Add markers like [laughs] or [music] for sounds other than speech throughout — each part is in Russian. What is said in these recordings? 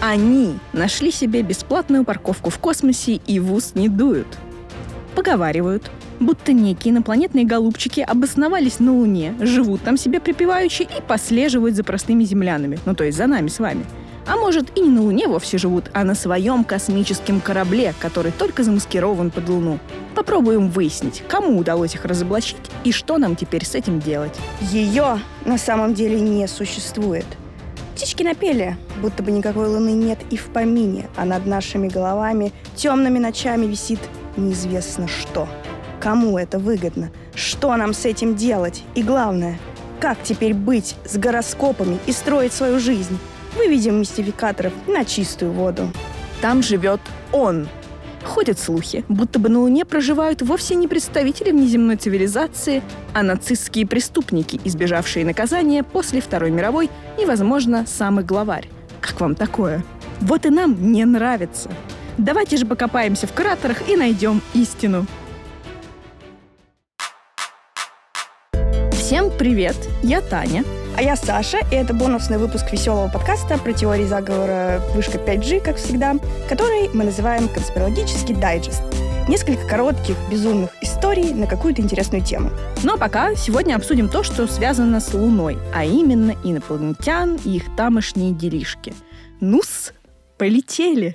Они нашли себе бесплатную парковку в космосе и в ус не дуют. Поговаривают, будто некие инопланетные голубчики обосновались на Луне, живут там себе припеваючи и послеживают за простыми землянами, ну то есть за нами с вами. А может и не на Луне вовсе живут, а на своем космическом корабле, который только замаскирован под Луну. Попробуем выяснить, кому удалось их разоблачить и что нам теперь с этим делать. Ее на самом деле не существует. Птички напели, будто бы никакой луны нет и в помине, а над нашими головами темными ночами висит неизвестно что. Кому это выгодно? Что нам с этим делать? И главное, как теперь быть с гороскопами и строить свою жизнь? Выведем мистификаторов на чистую воду. Там живет он. Ходят слухи, будто бы на Луне проживают вовсе не представители внеземной цивилизации, а нацистские преступники, избежавшие наказания после Второй мировой и, возможно, самый главарь. Как вам такое? Вот и нам не нравится. Давайте же покопаемся в кратерах и найдем истину. Всем привет! Я Таня. А я Саша, и это бонусный выпуск веселого подкаста про теории заговора «Вышка 5G», как всегда, который мы называем «Конспирологический дайджест». Несколько коротких, безумных историй на какую-то интересную тему. Но пока сегодня обсудим то, что связано с Луной, а именно инопланетян и их тамошние делишки. Ну-с, полетели!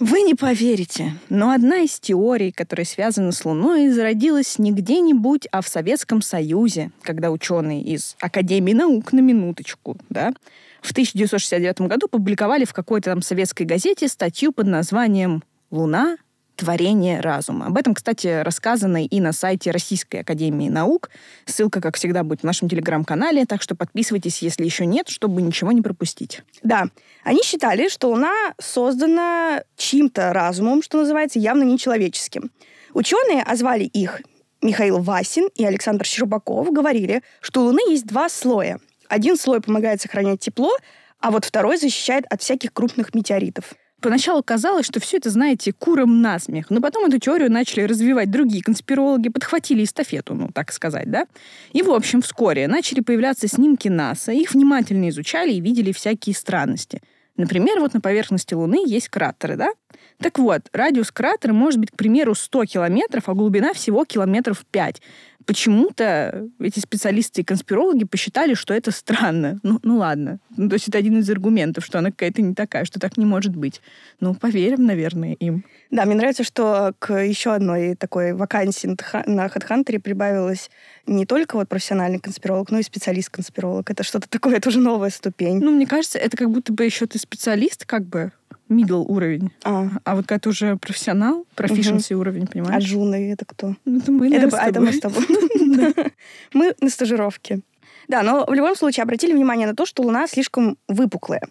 Вы не поверите, но одна из теорий, которая связана с Луной, зародилась не где-нибудь, а в Советском Союзе, когда ученые из Академии наук на минуточку, да, в 1969 году публиковали в какой-то там советской газете статью под названием «Луна творение разума. Об этом, кстати, рассказано и на сайте Российской Академии Наук. Ссылка, как всегда, будет в нашем телеграм-канале, так что подписывайтесь, если еще нет, чтобы ничего не пропустить. Да, они считали, что Луна создана чьим-то разумом, что называется, явно нечеловеческим. Ученые, озвали их Михаил Васин и Александр Щербаков, говорили, что у Луны есть два слоя. Один слой помогает сохранять тепло, а вот второй защищает от всяких крупных метеоритов. Поначалу казалось, что все это, знаете, куром насмех, но потом эту теорию начали развивать другие конспирологи, подхватили эстафету, ну, так сказать, да? И, в общем, вскоре начали появляться снимки НАСА, их внимательно изучали и видели всякие странности. Например, вот на поверхности Луны есть кратеры, да? Так вот, радиус кратера может быть, к примеру, 100 километров, а глубина всего километров 5 почему-то эти специалисты и конспирологи посчитали, что это странно. Ну, ну ладно. Ну, то есть это один из аргументов, что она какая-то не такая, что так не может быть. Ну, поверим, наверное, им. Да, мне нравится, что к еще одной такой вакансии на HeadHunter прибавилась не только вот профессиональный конспиролог, но и специалист-конспиролог. Это что-то такое, это уже новая ступень. Ну, мне кажется, это как будто бы еще ты специалист, как бы, middle уровень. А, а вот когда ты уже профессионал, proficiency угу. уровень, понимаешь? А джуны это кто? Ну, это мы, это, а, это мы с тобой. [laughs] Мы на стажировке. Да, но в любом случае обратили внимание на то, что Луна слишком выпуклая.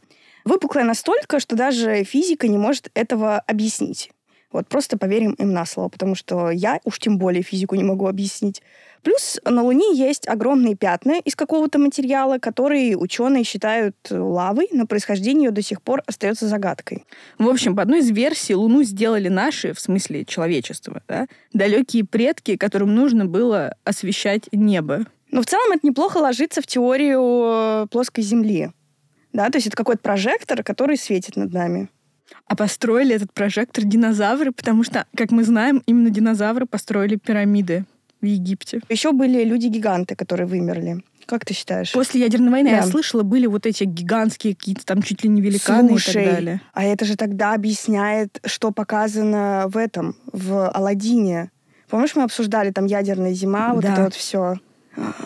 Выпуклая настолько, что даже физика не может этого объяснить. Вот просто поверим им на слово, потому что я уж тем более физику не могу объяснить. Плюс на Луне есть огромные пятна из какого-то материала, которые ученые считают лавой, но происхождение ее до сих пор остается загадкой. В общем, по одной из версий Луну сделали наши, в смысле человечества, да, далекие предки, которым нужно было освещать небо. Но в целом это неплохо ложится в теорию плоской Земли. Да, то есть это какой-то прожектор, который светит над нами. А построили этот прожектор динозавры, потому что, как мы знаем, именно динозавры построили пирамиды в Египте. Еще были люди-гиганты, которые вымерли. Как ты считаешь? После ядерной войны, да. я слышала, были вот эти гигантские какие-то там чуть ли не великаны Слушай, и так далее. а это же тогда объясняет, что показано в этом, в Алладине. Помнишь, мы обсуждали там ядерная зима, вот это вот все.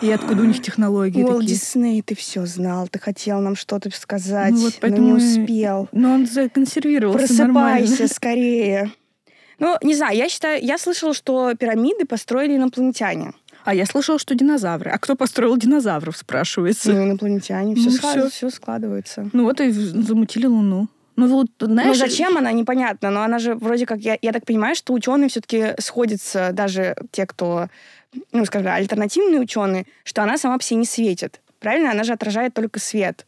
И откуда у них технологии Уолт такие. Дисней, ты все знал, ты хотел нам что-то сказать, ну, вот но не успел. Но он законсервировался Просыпайся нормально. [laughs] скорее. Ну, не знаю, я считаю, я слышала, что пирамиды построили инопланетяне. А я слышала, что динозавры. А кто построил динозавров, спрашивается? Ну, инопланетяне. Все, ну, все. все складывается. Ну вот и замутили Луну. Ну, вот, знаешь... ну зачем она, непонятно. Но она же вроде как... Я, я так понимаю, что ученые все-таки сходятся, даже те, кто, ну, скажем, альтернативные ученые, что она сама по себе не светит. Правильно? Она же отражает только свет.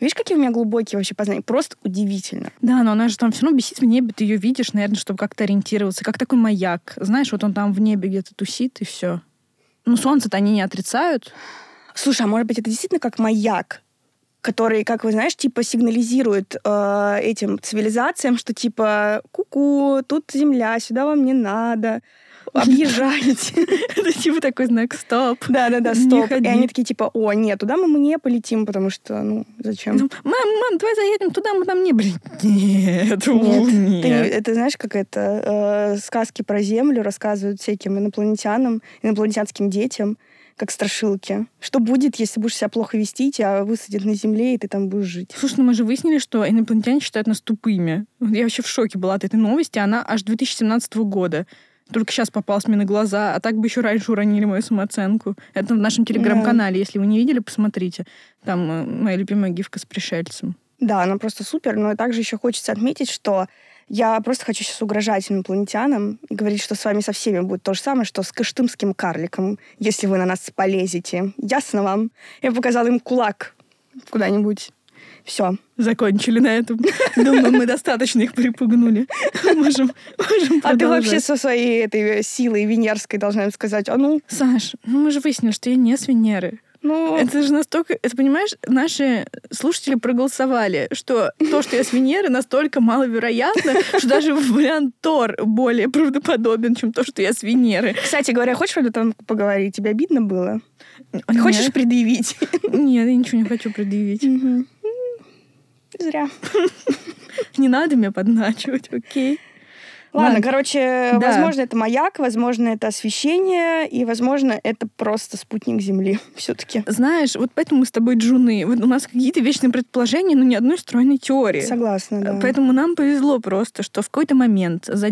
Видишь, какие у меня глубокие вообще познания? Просто удивительно. Да, но она же там все равно бесит в небе, ты ее видишь, наверное, чтобы как-то ориентироваться. Как такой маяк. Знаешь, вот он там в небе где-то тусит, и все. Ну, солнце-то они не отрицают. Слушай, а может быть, это действительно как маяк? который, как вы знаешь, типа сигнализирует э, этим цивилизациям, что типа ку-ку, тут земля, сюда вам не надо объезжаете. [laughs] Это типа такой знак «стоп». Да-да-да, стоп. И они такие типа, о, нет, туда мы не полетим, потому что, ну, зачем? Мам, мам, давай заедем туда, мы там не были. [laughs] Нет, нет. Это знаешь, как это, э, сказки про Землю рассказывают всяким инопланетянам, инопланетянским детям, как страшилки. Что будет, если будешь себя плохо вести, тебя высадят на Земле, и ты там будешь жить? Слушай, ну мы же выяснили, что инопланетяне считают нас тупыми. Я вообще в шоке была от этой новости. Она аж 2017 года. Только сейчас попалась мне на глаза, а так бы еще раньше уронили мою самооценку. Это в нашем телеграм-канале. Если вы не видели, посмотрите. Там э, моя любимая гифка с пришельцем. Да, она просто супер, но также еще хочется отметить, что я просто хочу сейчас угрожать инопланетянам и говорить, что с вами со всеми будет то же самое, что с кыштымским карликом, если вы на нас полезете. Ясно вам? Я показала им кулак куда-нибудь. Все. Закончили на этом. Думаю, мы достаточно их припугнули. Можем, можем А ты вообще со своей этой силой венерской должна им сказать, а ну... Саш, ну мы же выяснили, что я не с Венеры. Ну, это же настолько... Это, понимаешь, наши слушатели проголосовали, что то, что я с Венеры, настолько маловероятно, что даже вариант Тор более правдоподобен, чем то, что я с Венеры. Кстати говоря, хочешь об этом поговорить? Тебе обидно было? Ты хочешь предъявить? Нет, я ничего не хочу предъявить. Зря. [laughs] Не надо меня подначивать, окей? Ладно, Ладно. короче, да. возможно, это маяк, возможно, это освещение, и, возможно, это просто спутник Земли [laughs] все-таки. Знаешь, вот поэтому мы с тобой джуны. Вот у нас какие-то вечные предположения, но ни одной стройной теории. Согласна, да. Поэтому нам повезло просто, что в какой-то момент за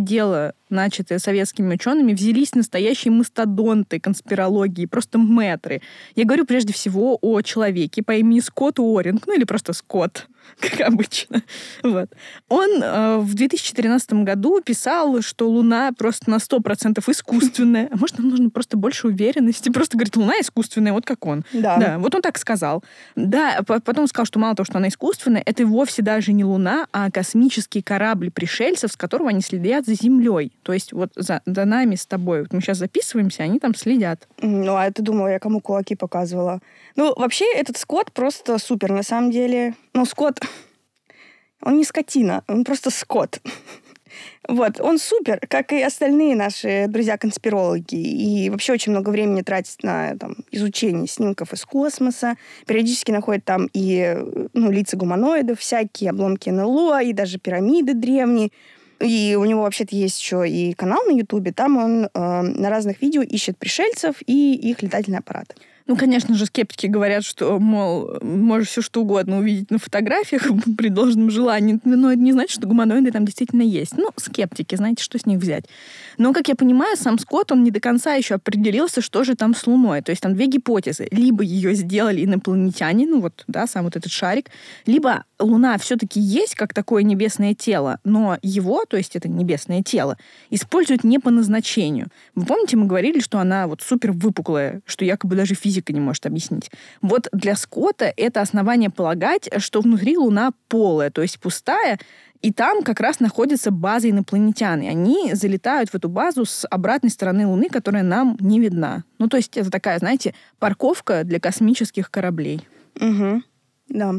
дело начатые советскими учеными, взялись настоящие мастодонты конспирологии, просто метры. Я говорю прежде всего о человеке по имени Скотт Уоринг, ну или просто Скотт, [laughs] как обычно. Вот. Он э, в 2013 году писал, что Луна просто на 100% искусственная. А может, нам нужно просто больше уверенности? Просто говорит, Луна искусственная, вот как он. Да. да вот он так сказал. Да, потом сказал, что мало того, что она искусственная, это вовсе даже не Луна, а космический корабль пришельцев, с которого они следят за Землей. То есть вот за, за нами с тобой, вот мы сейчас записываемся, они там следят. Ну, а ты думала, я кому кулаки показывала? Ну, вообще, этот Скотт просто супер, на самом деле. Ну, Скотт, [laughs] он не скотина, он просто Скотт. [laughs] Вот, он супер, как и остальные наши друзья-конспирологи. И вообще очень много времени тратит на там, изучение снимков из космоса. Периодически находит там и ну, лица гуманоидов, всякие обломки НЛО, и даже пирамиды древние. И у него вообще-то есть еще и канал на Ютубе. Там он э, на разных видео ищет пришельцев и их летательные аппараты. Ну, конечно же, скептики говорят, что, мол, можешь все что угодно увидеть на фотографиях [laughs] при должном желании, но это не значит, что гуманоиды там действительно есть. Ну, скептики, знаете, что с них взять. Но, как я понимаю, сам Скотт, он не до конца еще определился, что же там с Луной. То есть там две гипотезы. Либо ее сделали инопланетяне, ну вот, да, сам вот этот шарик, либо Луна все-таки есть как такое небесное тело, но его, то есть это небесное тело, используют не по назначению. Вы помните, мы говорили, что она вот супер выпуклая, что якобы даже физика физика не может объяснить. Вот для Скотта это основание полагать, что внутри Луна полая, то есть пустая, и там как раз находится база инопланетян. И они залетают в эту базу с обратной стороны Луны, которая нам не видна. Ну, то есть это такая, знаете, парковка для космических кораблей. Угу. Да.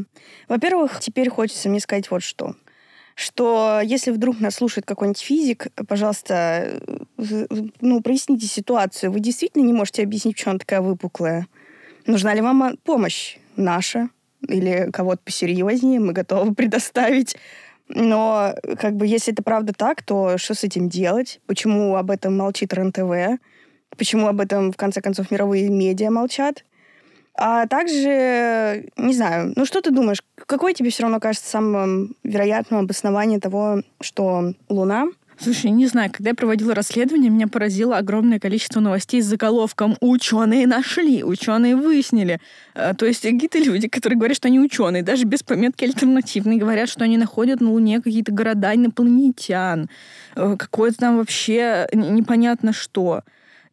Во-первых, теперь хочется мне сказать вот что что если вдруг нас слушает какой-нибудь физик, пожалуйста, ну, проясните ситуацию. Вы действительно не можете объяснить, почему она такая выпуклая? Нужна ли вам помощь наша или кого-то посерьезнее? Мы готовы [laughs] предоставить. Но как бы если это правда так, то что с этим делать? Почему об этом молчит РЕН-ТВ? Почему об этом, в конце концов, мировые медиа молчат? А также, не знаю, ну что ты думаешь, какое тебе все равно кажется самым вероятным обоснованием того, что Луна Слушай, не знаю, когда я проводила расследование, меня поразило огромное количество новостей с заголовком «Ученые нашли», «Ученые выяснили». А, то есть какие-то люди, которые говорят, что они ученые, даже без пометки альтернативные, говорят, что они находят на Луне какие-то города инопланетян, э, какое-то там вообще непонятно что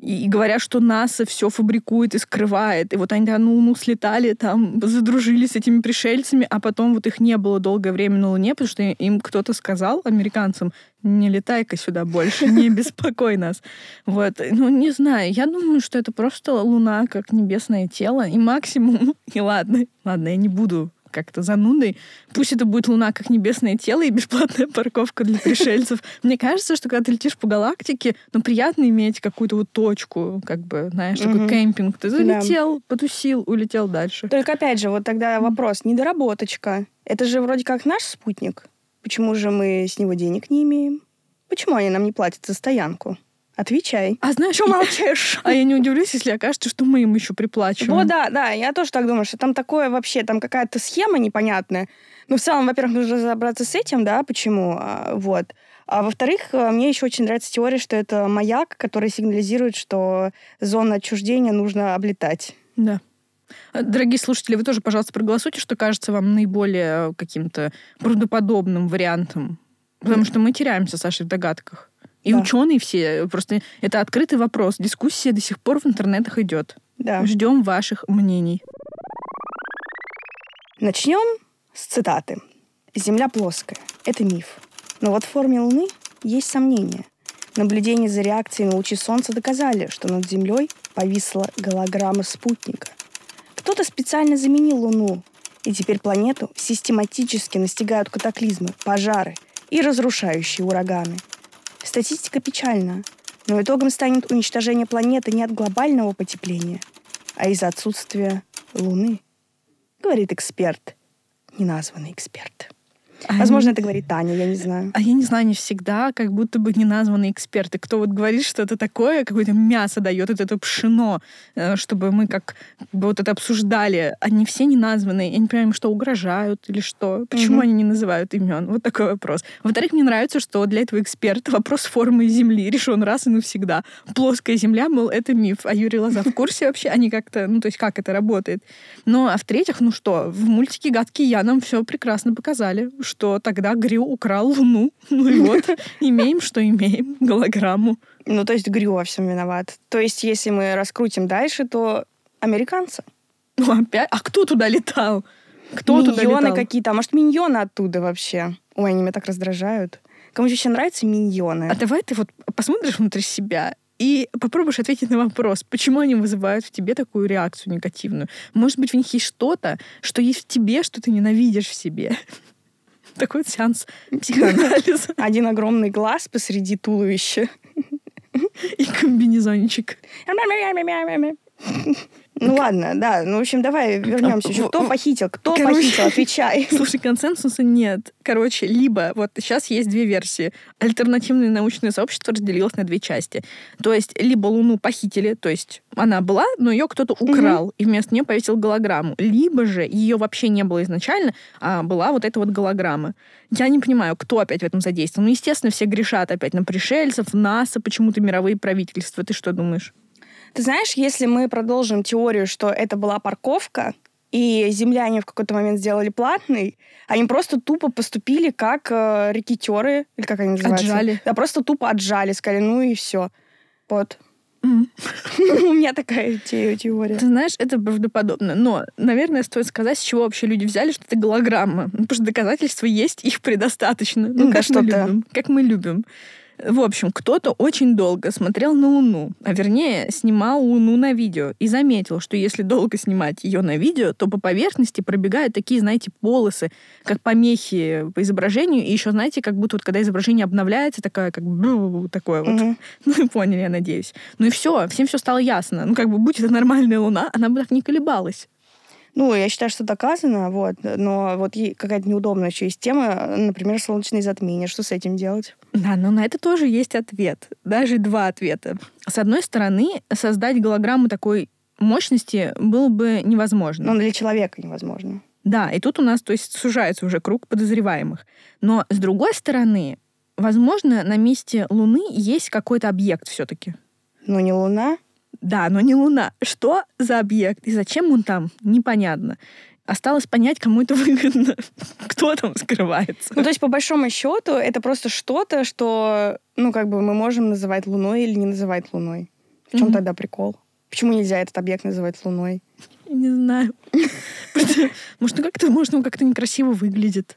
и, и говорят, что НАСА все фабрикует и скрывает. И вот они на Луну слетали, там задружились с этими пришельцами, а потом вот их не было долгое время на Луне, потому что им кто-то сказал, американцам, не летай-ка сюда больше, не [laughs] беспокой нас. Вот. Ну, не знаю, я думаю, что это просто Луна как небесное тело, и максимум, [laughs] и ладно, ладно, я не буду как-то занудой. Пусть это будет Луна как небесное тело и бесплатная парковка для пришельцев. Мне кажется, что когда ты летишь по галактике, ну, приятно иметь какую-то вот точку, как бы, знаешь, такой кемпинг. Ты залетел, потусил, улетел дальше. Только опять же, вот тогда вопрос, недоработочка. Это же вроде как наш спутник. Почему же мы с него денег не имеем? Почему они нам не платят за стоянку? Отвечай. А знаешь, что молчишь? [laughs] А я не удивлюсь, если окажется, что мы им еще приплачиваем. Вот, да, да, я тоже так думаю, что там такое вообще, там какая-то схема непонятная. Ну, в целом, во-первых, нужно разобраться с этим, да, почему, а, вот. А во-вторых, э, мне еще очень нравится теория, что это маяк, который сигнализирует, что зону отчуждения нужно облетать. Да. Дорогие слушатели, вы тоже, пожалуйста, проголосуйте, что кажется вам наиболее каким-то правдоподобным вариантом. Потому что мы теряемся, Саша, в догадках. И да. ученые все. Просто это открытый вопрос. Дискуссия до сих пор в интернетах идет. Да. Ждем ваших мнений. Начнем с цитаты. Земля плоская. Это миф. Но вот в форме Луны есть сомнения. Наблюдения за реакцией на лучи Солнца доказали, что над Землей повисла голограмма спутника. Кто-то специально заменил Луну, и теперь планету систематически настигают катаклизмы, пожары и разрушающие ураганы – Статистика печальна, но итогом станет уничтожение планеты не от глобального потепления, а из-за отсутствия Луны, говорит эксперт, неназванный эксперт. А Возможно, они... это говорит Таня, я не знаю. А я не знаю, не всегда, как будто бы неназванные эксперты. Кто вот говорит, что это такое, какое-то мясо дает, это, это пшено, э, чтобы мы как бы вот это обсуждали. Они все неназванные. Я не понимаю, что угрожают или что. Почему угу. они не называют имен? Вот такой вопрос. Во-вторых, мне нравится, что для этого эксперта вопрос формы Земли решен раз и навсегда. Плоская Земля, мол, это миф. А Юрий Лоза в курсе вообще? Они как-то, ну, то есть как это работает? Ну, а в-третьих, ну что, в мультике «Гадкий я» нам все прекрасно показали, что тогда Грю украл Луну. [laughs] Ну и вот, [laughs] имеем, что имеем, голограмму. Ну, то есть Грю во всем виноват. То есть, если мы раскрутим дальше, то американцы. Ну, опять? А кто туда летал? Кто миньоны туда летал? какие-то. А может, миньоны оттуда вообще? Ой, они меня так раздражают. Кому еще нравятся миньоны? А давай ты вот посмотришь внутри себя и попробуешь ответить на вопрос, почему они вызывают в тебе такую реакцию негативную. Может быть, в них есть что-то, что есть в тебе, что ты ненавидишь в себе. [laughs] Такой сеанс психоанализа. Один огромный глаз посреди туловища. И комбинезончик. Ну ладно, да. Ну, в общем, давай вернемся еще. Кто похитил? Кто Короче, похитил? Отвечай. [laughs] Слушай, консенсуса нет. Короче, либо вот сейчас есть две версии. Альтернативное научное сообщество разделилось на две части. То есть либо Луну похитили, то есть она была, но ее кто-то украл угу. и вместо нее повесил голограмму. Либо же ее вообще не было изначально, а была вот эта вот голограмма. Я не понимаю, кто опять в этом задействован. Ну, естественно, все грешат опять на пришельцев, НАСА, почему-то мировые правительства. Ты что думаешь? Ты знаешь, если мы продолжим теорию, что это была парковка, и земляне в какой-то момент сделали платный, они просто тупо поступили как э, рекетеры, или как они называются? Отжали. Да, просто тупо отжали, сказали, ну и все. Вот. [laughs] У меня такая теория. Ты знаешь, это правдоподобно. Но, наверное, стоит сказать, с чего вообще люди взяли, что это голограмма. Ну, потому что доказательства есть, их предостаточно. Ну, как, мы любим, как мы любим. В общем, кто-то очень долго смотрел на Луну, а вернее, снимал Луну на видео и заметил, что если долго снимать ее на видео, то по поверхности пробегают такие, знаете, полосы, как помехи по изображению, и еще, знаете, как будто вот когда изображение обновляется, такая как такое вот. Mm-hmm. [laughs] Ну, поняли, я надеюсь. Ну и все, всем все стало ясно. Ну, как бы, будь это нормальная Луна, она бы так не колебалась. Ну, я считаю, что доказано, вот. Но вот какая-то неудобная еще есть тема, например, солнечные затмения. Что с этим делать? Да, но на это тоже есть ответ. Даже два ответа. С одной стороны, создать голограмму такой мощности было бы невозможно. Ну, для человека невозможно. Да, и тут у нас, то есть, сужается уже круг подозреваемых. Но с другой стороны, возможно, на месте Луны есть какой-то объект все-таки. Но не Луна. Да, но не Луна. Что за объект и зачем он там, непонятно. Осталось понять, кому это [laughs] выгодно, кто там скрывается. Ну, то есть, по большому счету, это просто что-то, что, ну, как бы мы можем называть Луной или не называть Луной. В чем mm-hmm. тогда прикол? Почему нельзя этот объект называть Луной? Не знаю. [laughs] Может, ну как-то, может, он как-то некрасиво выглядит.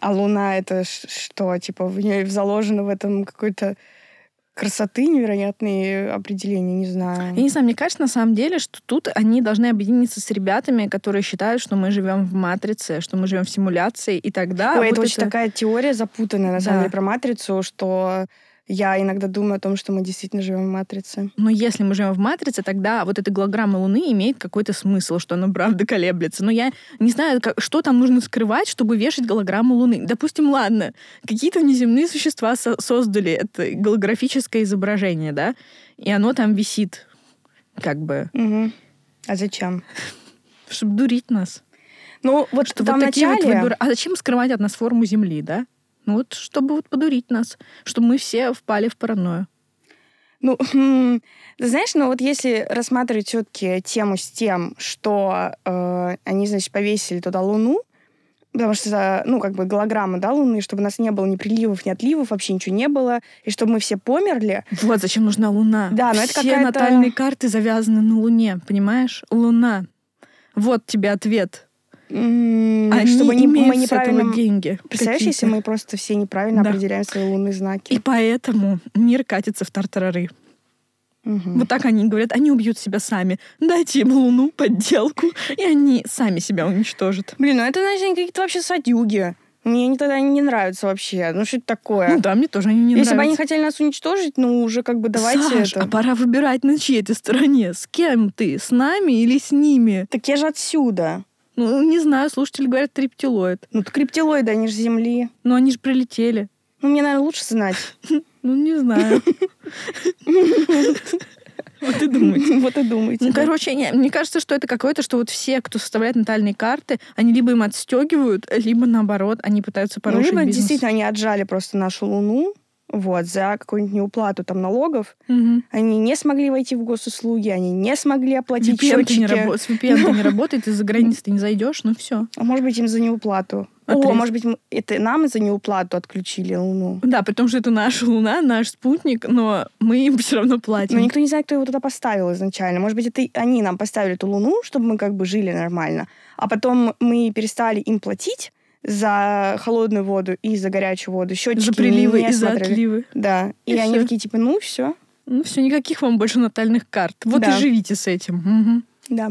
А Луна это что? Типа в ней заложено в этом какой-то красоты невероятные определения, не знаю. Я не знаю, мне кажется, на самом деле, что тут они должны объединиться с ребятами, которые считают, что мы живем в матрице, что мы живем в симуляции, и тогда... Ой, вот это очень такая теория запутанная, на самом Да. деле, про матрицу, что я иногда думаю о том, что мы действительно живем в матрице. Но если мы живем в матрице, тогда вот эта голограмма Луны имеет какой-то смысл, что она правда колеблется. Но я не знаю, как- что там нужно скрывать, чтобы вешать голограмму Луны. Допустим, ладно, какие-то внеземные существа со- создали это голографическое изображение, да, и оно там висит, как бы, Мгм. А зачем? чтобы дурить нас. Ну, вот Что там вот такие вот начале... вы дура- А зачем скрывать от нас форму Земли, да? Ну вот, чтобы вот подурить нас, чтобы мы все впали в паранойю. Ну, [laughs] хм, ты знаешь, ну вот если рассматривать все-таки тему с тем, что э, они, значит, повесили туда Луну, потому что, ну, как бы голограмма, да, Луны, чтобы у нас не было ни приливов, ни отливов, вообще ничего не было, и чтобы мы все померли. Вот зачем нужна Луна. Да, но это Все какая-то- натальные карты завязаны на Луне, понимаешь? Луна. Вот тебе ответ. М, Они чтобы не, мы неправильно... деньги. Представляешь, если мы просто все неправильно Да. определяем свои лунные знаки? И поэтому мир катится в тартарары. Мгм. Вот так они говорят, они убьют себя сами. Дайте им Луну, подделку, и они сами себя уничтожат. Блин, ну это, знаешь, они какие-то вообще садюги. Мне они тогда не нравятся вообще. Ну что это такое? Ну да, мне тоже они не Если бы они нравятся. хотели нас уничтожить, ну уже как бы давайте Саш, это. а пора выбирать, на чьей ты стороне. С кем ты? С нами или с ними? Так я же отсюда. Ну, не знаю, слушатели говорят трептилоид. Ну, криптилоиды, они же Земли. Но они же прилетели. Ну, мне, наверное, лучше знать. [laughs] Ну, не знаю. Вот и думайте. [laughs] Вот и думайте. Ну, да. короче, не, мне кажется, что это какое-то, что вот все, кто составляет натальные карты, они либо им отстегивают, либо наоборот, они пытаются Ну, порушить либо бизнес. действительно они отжали просто нашу Луну, вот, за какую-нибудь неуплату там налогов. Мгм. Они не смогли войти в госуслуги, они не смогли оплатить не счетчики. рабо- С VPN-то не [laughs] работает, из-за границы ты не зайдешь, ну все. А может быть, им за неуплату. О, Отрезать. может быть, это нам за неуплату отключили Луну. Да, при том, что это наша Луна, наш спутник, но мы им все равно платим. Но никто не знает, кто его туда поставил изначально. Может быть, это они нам поставили эту Луну, чтобы мы как бы жили нормально. А потом мы перестали им платить за холодную воду и за горячую воду. Счетчики за приливы не и за смотрели. отливы. Да. И, И они всё. такие, типа, ну, все. Ну все, никаких вам больше натальных карт. Вот Да. и живите с этим. Мгм. Да.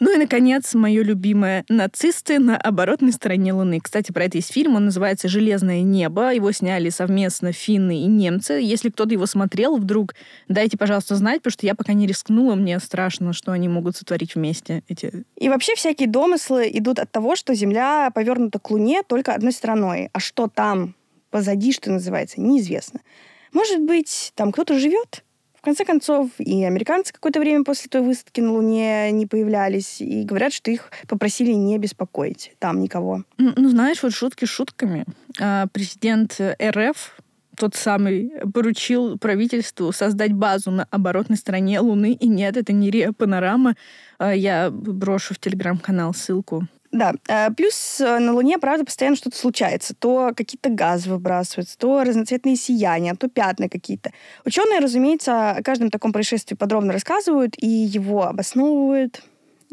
Ну и, наконец, мое любимое «Нацисты на оборотной стороне Луны». Кстати, про это есть фильм, он называется «Железное небо». Его сняли совместно финны и немцы. Если кто-то его смотрел, вдруг дайте, пожалуйста, знать, потому что я пока не рискнула, мне страшно, что они могут сотворить вместе эти... И вообще всякие домыслы идут от того, что Земля повернута к Луне только одной стороной. А что там позади, что называется, неизвестно. Может быть, там кто-то живет? В конце концов, и американцы какое-то время после той высадки на Луне не появлялись, и говорят, что их попросили не беспокоить. Там никого. Ну, знаешь, вот шутки шутками. А, Президент РФ тот самый поручил правительству создать базу на оборотной стороне Луны. И нет, это не Риа Панорама. А, Я брошу в телеграм-канал ссылку. Да, э, плюс э, на Луне, правда, постоянно что-то случается. То какие-то газы выбрасываются, то разноцветные сияния, то пятна какие-то. Ученые, разумеется, о каждом таком происшествии подробно рассказывают и его обосновывают.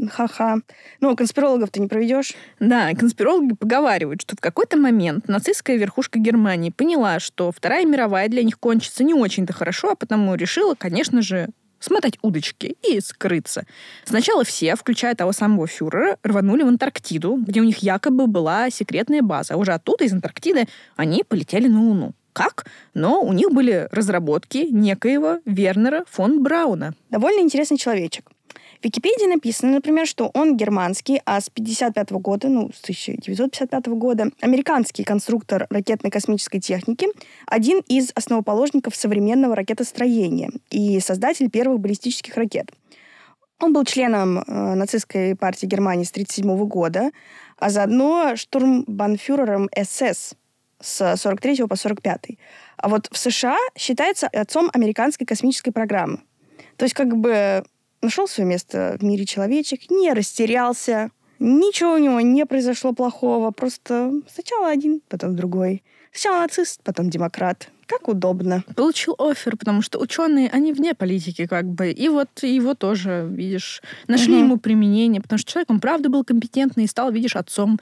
Ха-ха. Ну, конспирологов-то не проведешь. Да, конспирологи поговаривают, что в какой-то момент нацистская верхушка Германии поняла, что Вторая мировая для них кончится не очень-то хорошо, а потому решила, конечно же, смотать удочки и скрыться. Сначала все, включая того самого фюрера, рванули в Антарктиду, где у них якобы была секретная база. А уже оттуда, из Антарктиды, они полетели на Луну. Как? Но у них были разработки некоего Вернера фон Брауна. Довольно интересный человечек. В Википедии написано, например, что он германский, а с 55 года, ну, с 1955 года, американский конструктор ракетно-космической техники, один из основоположников современного ракетостроения и создатель первых баллистических ракет. Он был членом э, нацистской партии Германии с 1937 года, а заодно штурмбанфюрером СС с 43 по 45. А вот в США считается отцом американской космической программы. То есть как бы нашел свое место в мире человечек, не растерялся, ничего у него не произошло плохого, просто сначала один, потом другой. Сначала нацист, потом демократ. Как удобно. Получил офер, потому что ученые, они вне политики как бы. И вот его тоже, видишь, нашли Мгм. ему применение, потому что человек, он правда был компетентный и стал, видишь, отцом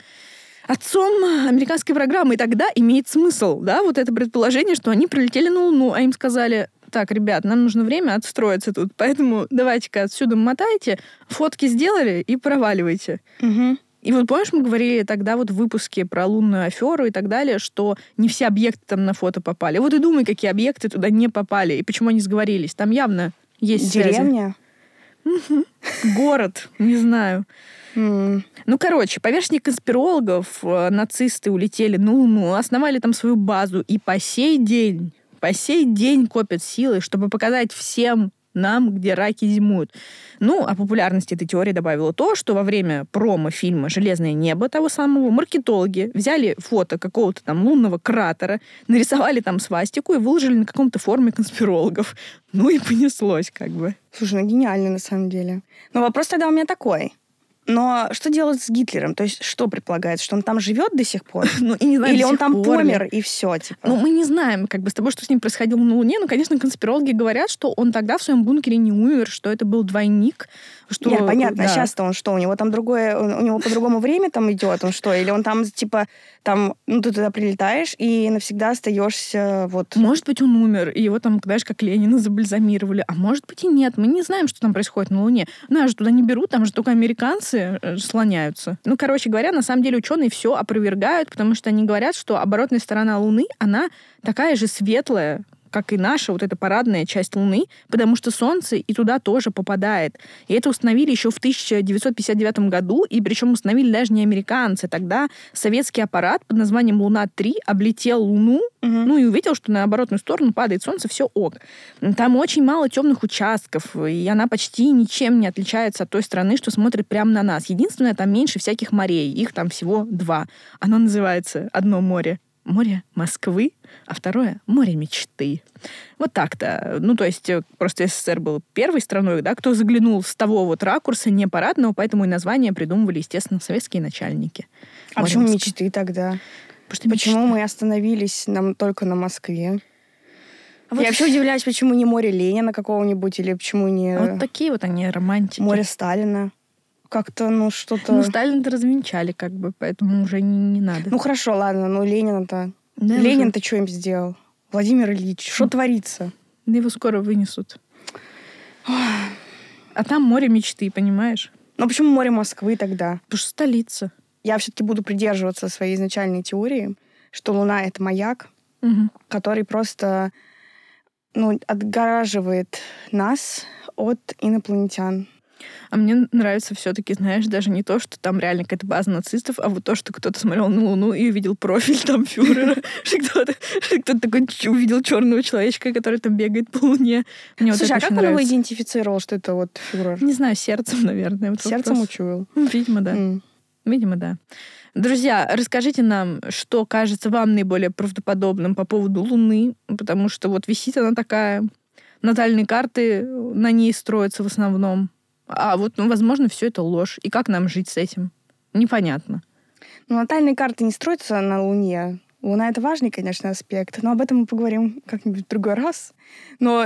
отцом американской программы. И тогда имеет смысл, да, вот это предположение, что они прилетели на Луну, а им сказали, так, ребят, нам нужно время отстроиться тут, поэтому давайте-ка отсюда мотайте, фотки сделали и проваливайте. Угу. И вот помнишь, мы говорили тогда вот в выпуске про лунную аферу и так далее, что не все объекты там на фото попали. Вот и думай, какие объекты туда не попали и почему они сговорились. Там явно есть Деревня? Связи. Город, не знаю. М. Ну, короче, по версии конспирологов, э, нацисты улетели на Луну, основали там свою базу, и по сей день, по сей день копят силы, чтобы показать всем нам, где раки зимуют. Ну, а популярности этой теории добавило то, что во время промо-фильма «Железное небо» того самого маркетологи взяли фото какого-то там лунного кратера, нарисовали там свастику и выложили на каком-то форуме конспирологов. Ну и понеслось как бы. Слушай, ну гениально на самом деле. Но вопрос тогда у меня такой. Но что делать с Гитлером? То есть что предполагается, что он там живет до сих пор? [laughs] Ну, и не знаю, Или он там пор помер и все, типа? Ну, мы не знаем, как бы, с тобой, что с ним происходило на Луне. Ну, конечно, конспирологи говорят, что он тогда в своем бункере не умер, что это был двойник. Что, Нет, понятно. да. А сейчас-то он что? У него там другое, у него по-другому время там идет, он что? Или он там, типа, там, ну, ты туда прилетаешь и навсегда остаешься вот... Может быть, он умер, и его там, знаешь, как Ленина забальзамировали. А может быть и нет. Мы не знаем, что там происходит на Луне. Нас же туда не берут, там же только американцы э, слоняются. Ну, короче говоря, на самом деле ученые все опровергают, потому что они говорят, что оборотная сторона Луны, она такая же светлая, как и наша вот эта парадная часть Луны, потому что Солнце и туда тоже попадает. И это установили еще в 1959 году, и причем установили даже не американцы. Тогда советский аппарат под названием Луна-3 облетел Луну, Мгм. ну и увидел, что на оборотную сторону падает Солнце, все ок. Там очень мало темных участков, и она почти ничем не отличается от той страны, что смотрит прямо на нас. Единственное, там меньше всяких морей, их там всего два. Оно называется одно море море Москвы, а второе море мечты. Вот так-то. Ну, то есть э, просто СССР был первой страной, да, кто заглянул с того вот ракурса не парадного, поэтому и название придумывали, естественно, советские начальники. А Море почему Москвы. мечты тогда? Почему мечта. мы остановились нам только на Москве? А вот Я вообще удивляюсь, почему не море Ленина какого-нибудь, или почему не Вот такие вот они романтики. море Сталина. Как-то, ну, что-то... Ну, Сталина-то развенчали, как бы, поэтому уже не, не надо. Ну, хорошо, ладно, ну, Ленина-то... Да. Ленин-то что им сделал? Владимир Ильич, что творится? Да его скоро вынесут. А там море мечты, понимаешь? Ну, почему море Москвы тогда? Потому что столица. Я все-таки буду придерживаться своей изначальной теории, что Луна — это маяк, Мгм. который просто ну, отгораживает нас от инопланетян. А мне нравится все-таки, знаешь, даже не то, что там реально какая-то база нацистов, а вот то, что кто-то смотрел на Луну и увидел профиль там фюрера, [laughs] что кто-то такой увидел черного человечка, который там бегает по Луне. Слушай, а как он его идентифицировал, что это вот фюрер? Не знаю, сердцем, наверное. Сердцем учуял. [laughs] Видимо, да. Видимо, да. Друзья, расскажите нам, что кажется вам наиболее правдоподобным по поводу Луны, потому что вот висит она такая, натальные карты на ней строятся в основном. А вот, ну, возможно, все это ложь. И как нам жить с этим? Непонятно. Ну, натальные карты не строятся на Луне. Луна — это важный, конечно, аспект, но об этом мы поговорим как-нибудь в другой раз. Но,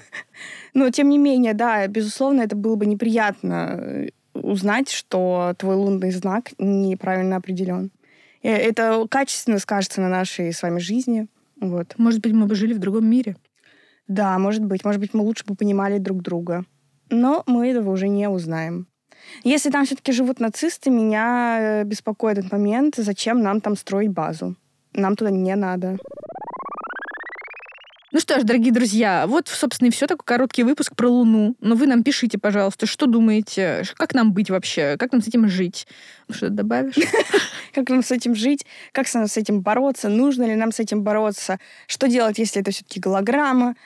[laughs] но тем не менее, да, безусловно, это было бы неприятно э, узнать, что твой лунный знак неправильно определен. Э, Это качественно скажется на нашей с вами жизни. Вот. Может быть, мы бы жили в другом мире. Да, может быть. Может быть, мы лучше бы понимали друг друга. Но мы этого уже не узнаем. Если там все-таки живут нацисты, меня э, беспокоит этот момент, зачем нам там строить базу. Нам туда не надо. Ну что ж, дорогие друзья, вот, собственно, и все. Такой короткий выпуск про Луну. Но вы нам пишите, пожалуйста, что думаете, как нам быть вообще, как нам с этим жить. Что добавишь? [laughs] Как нам с этим жить? Как с этим бороться? Нужно ли нам с этим бороться? Что делать, если это все-таки голограмма?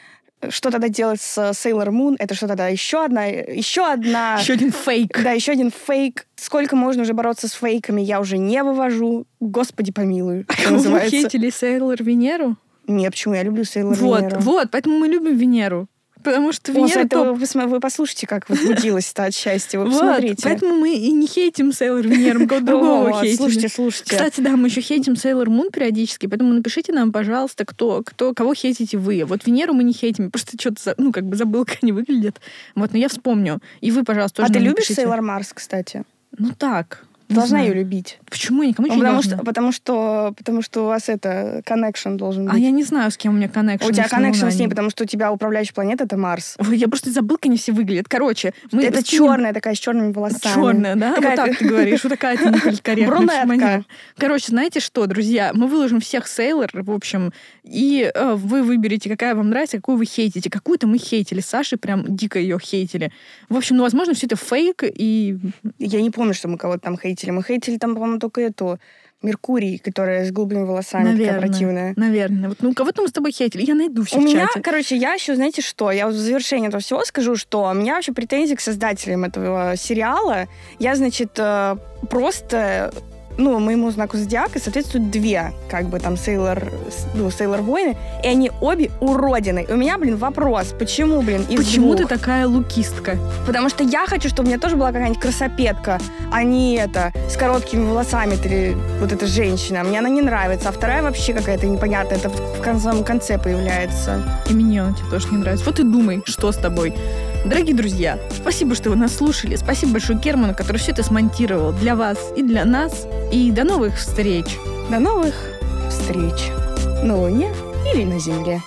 Что тогда делать с э, Sailor Moon? Это что тогда еще одна, еще одна [laughs] Еще один фейк. Да, еще один фейк. Сколько можно уже бороться с фейками, я уже не вывожу. Господи помилуй, [laughs] что Кого вы называется. хейтили Сейлор Венеру? Нет, почему? Я люблю Сейлор Вот, Венеру. вот, поэтому мы любим Венеру. Потому что О, Венера это топ. вы, вы послушайте, как возбудилась-то от счастья. Вы Вот, посмотрите. поэтому мы и не хейтим Сейлор Венеру, мы кого-то [laughs] другого Вот, хейтили. Слушайте, слушайте. Кстати, да, мы еще хейтим Сейлор Мун периодически, поэтому напишите нам, пожалуйста, кто, кто, кого хейтите вы. Вот Венеру мы не хейтим, просто что-то, ну, как бы забыл, как они [laughs] выглядят. Вот, но я вспомню. И вы, пожалуйста, а тоже ты нам любишь напишите. Сейлор Марс, кстати? Ну, так, должна ее любить. Почему я никому Ну, ничего не потому, должна? что, потому, что, потому что у вас это connection должен быть. А я не знаю, с кем у меня коннекшн. у тебя connection с ней, потому что у тебя управляющая планета это Марс. Ой, Я просто забыл, как они все выглядят. Короче, мы это скинем- черная такая с черными волосами. Черная, да? Такая вот так ты говоришь. Вот такая ты. [laughs] Шаманина. Короче, знаете что, друзья? Мы выложим всех сейлор, в общем, и э, вы выберете, какая вам нравится, какую вы хейтите. Какую-то мы хейтили. Саши прям дико ее хейтили. В общем, ну, возможно, все это фейк, и Я не помню, что мы кого-то там хейтили. Мы хейтили там, по-моему, только эту Меркурий, которая с голубыми волосами, такая наверное, противная. наверное. Вот, ну, кого-то мы с тобой хейтили. Я найду все У меня, чате. короче, я еще, знаете что, я в завершение этого всего скажу, что у меня вообще претензии к создателям этого сериала. Я, значит, э, просто ну, моему знаку зодиака соответствуют две, как бы, там, Сейлор, ну, Сейлор Воины, и они обе уродины. И у меня, блин, вопрос, почему, блин, из Почему двух? ты такая лукистка? Потому что я хочу, чтобы у меня тоже была какая-нибудь красопетка, а не это, с короткими волосами, ты, вот эта женщина. Мне она не нравится. А вторая вообще какая-то непонятная, это в кон- самом конце появляется. И мне он тебе тоже не нравится. Вот и думай, что с тобой. Дорогие друзья, спасибо, что вы нас слушали. Спасибо большое Керману, который все это смонтировал для вас и для нас. И до новых встреч. До новых встреч на Луне или на Земле.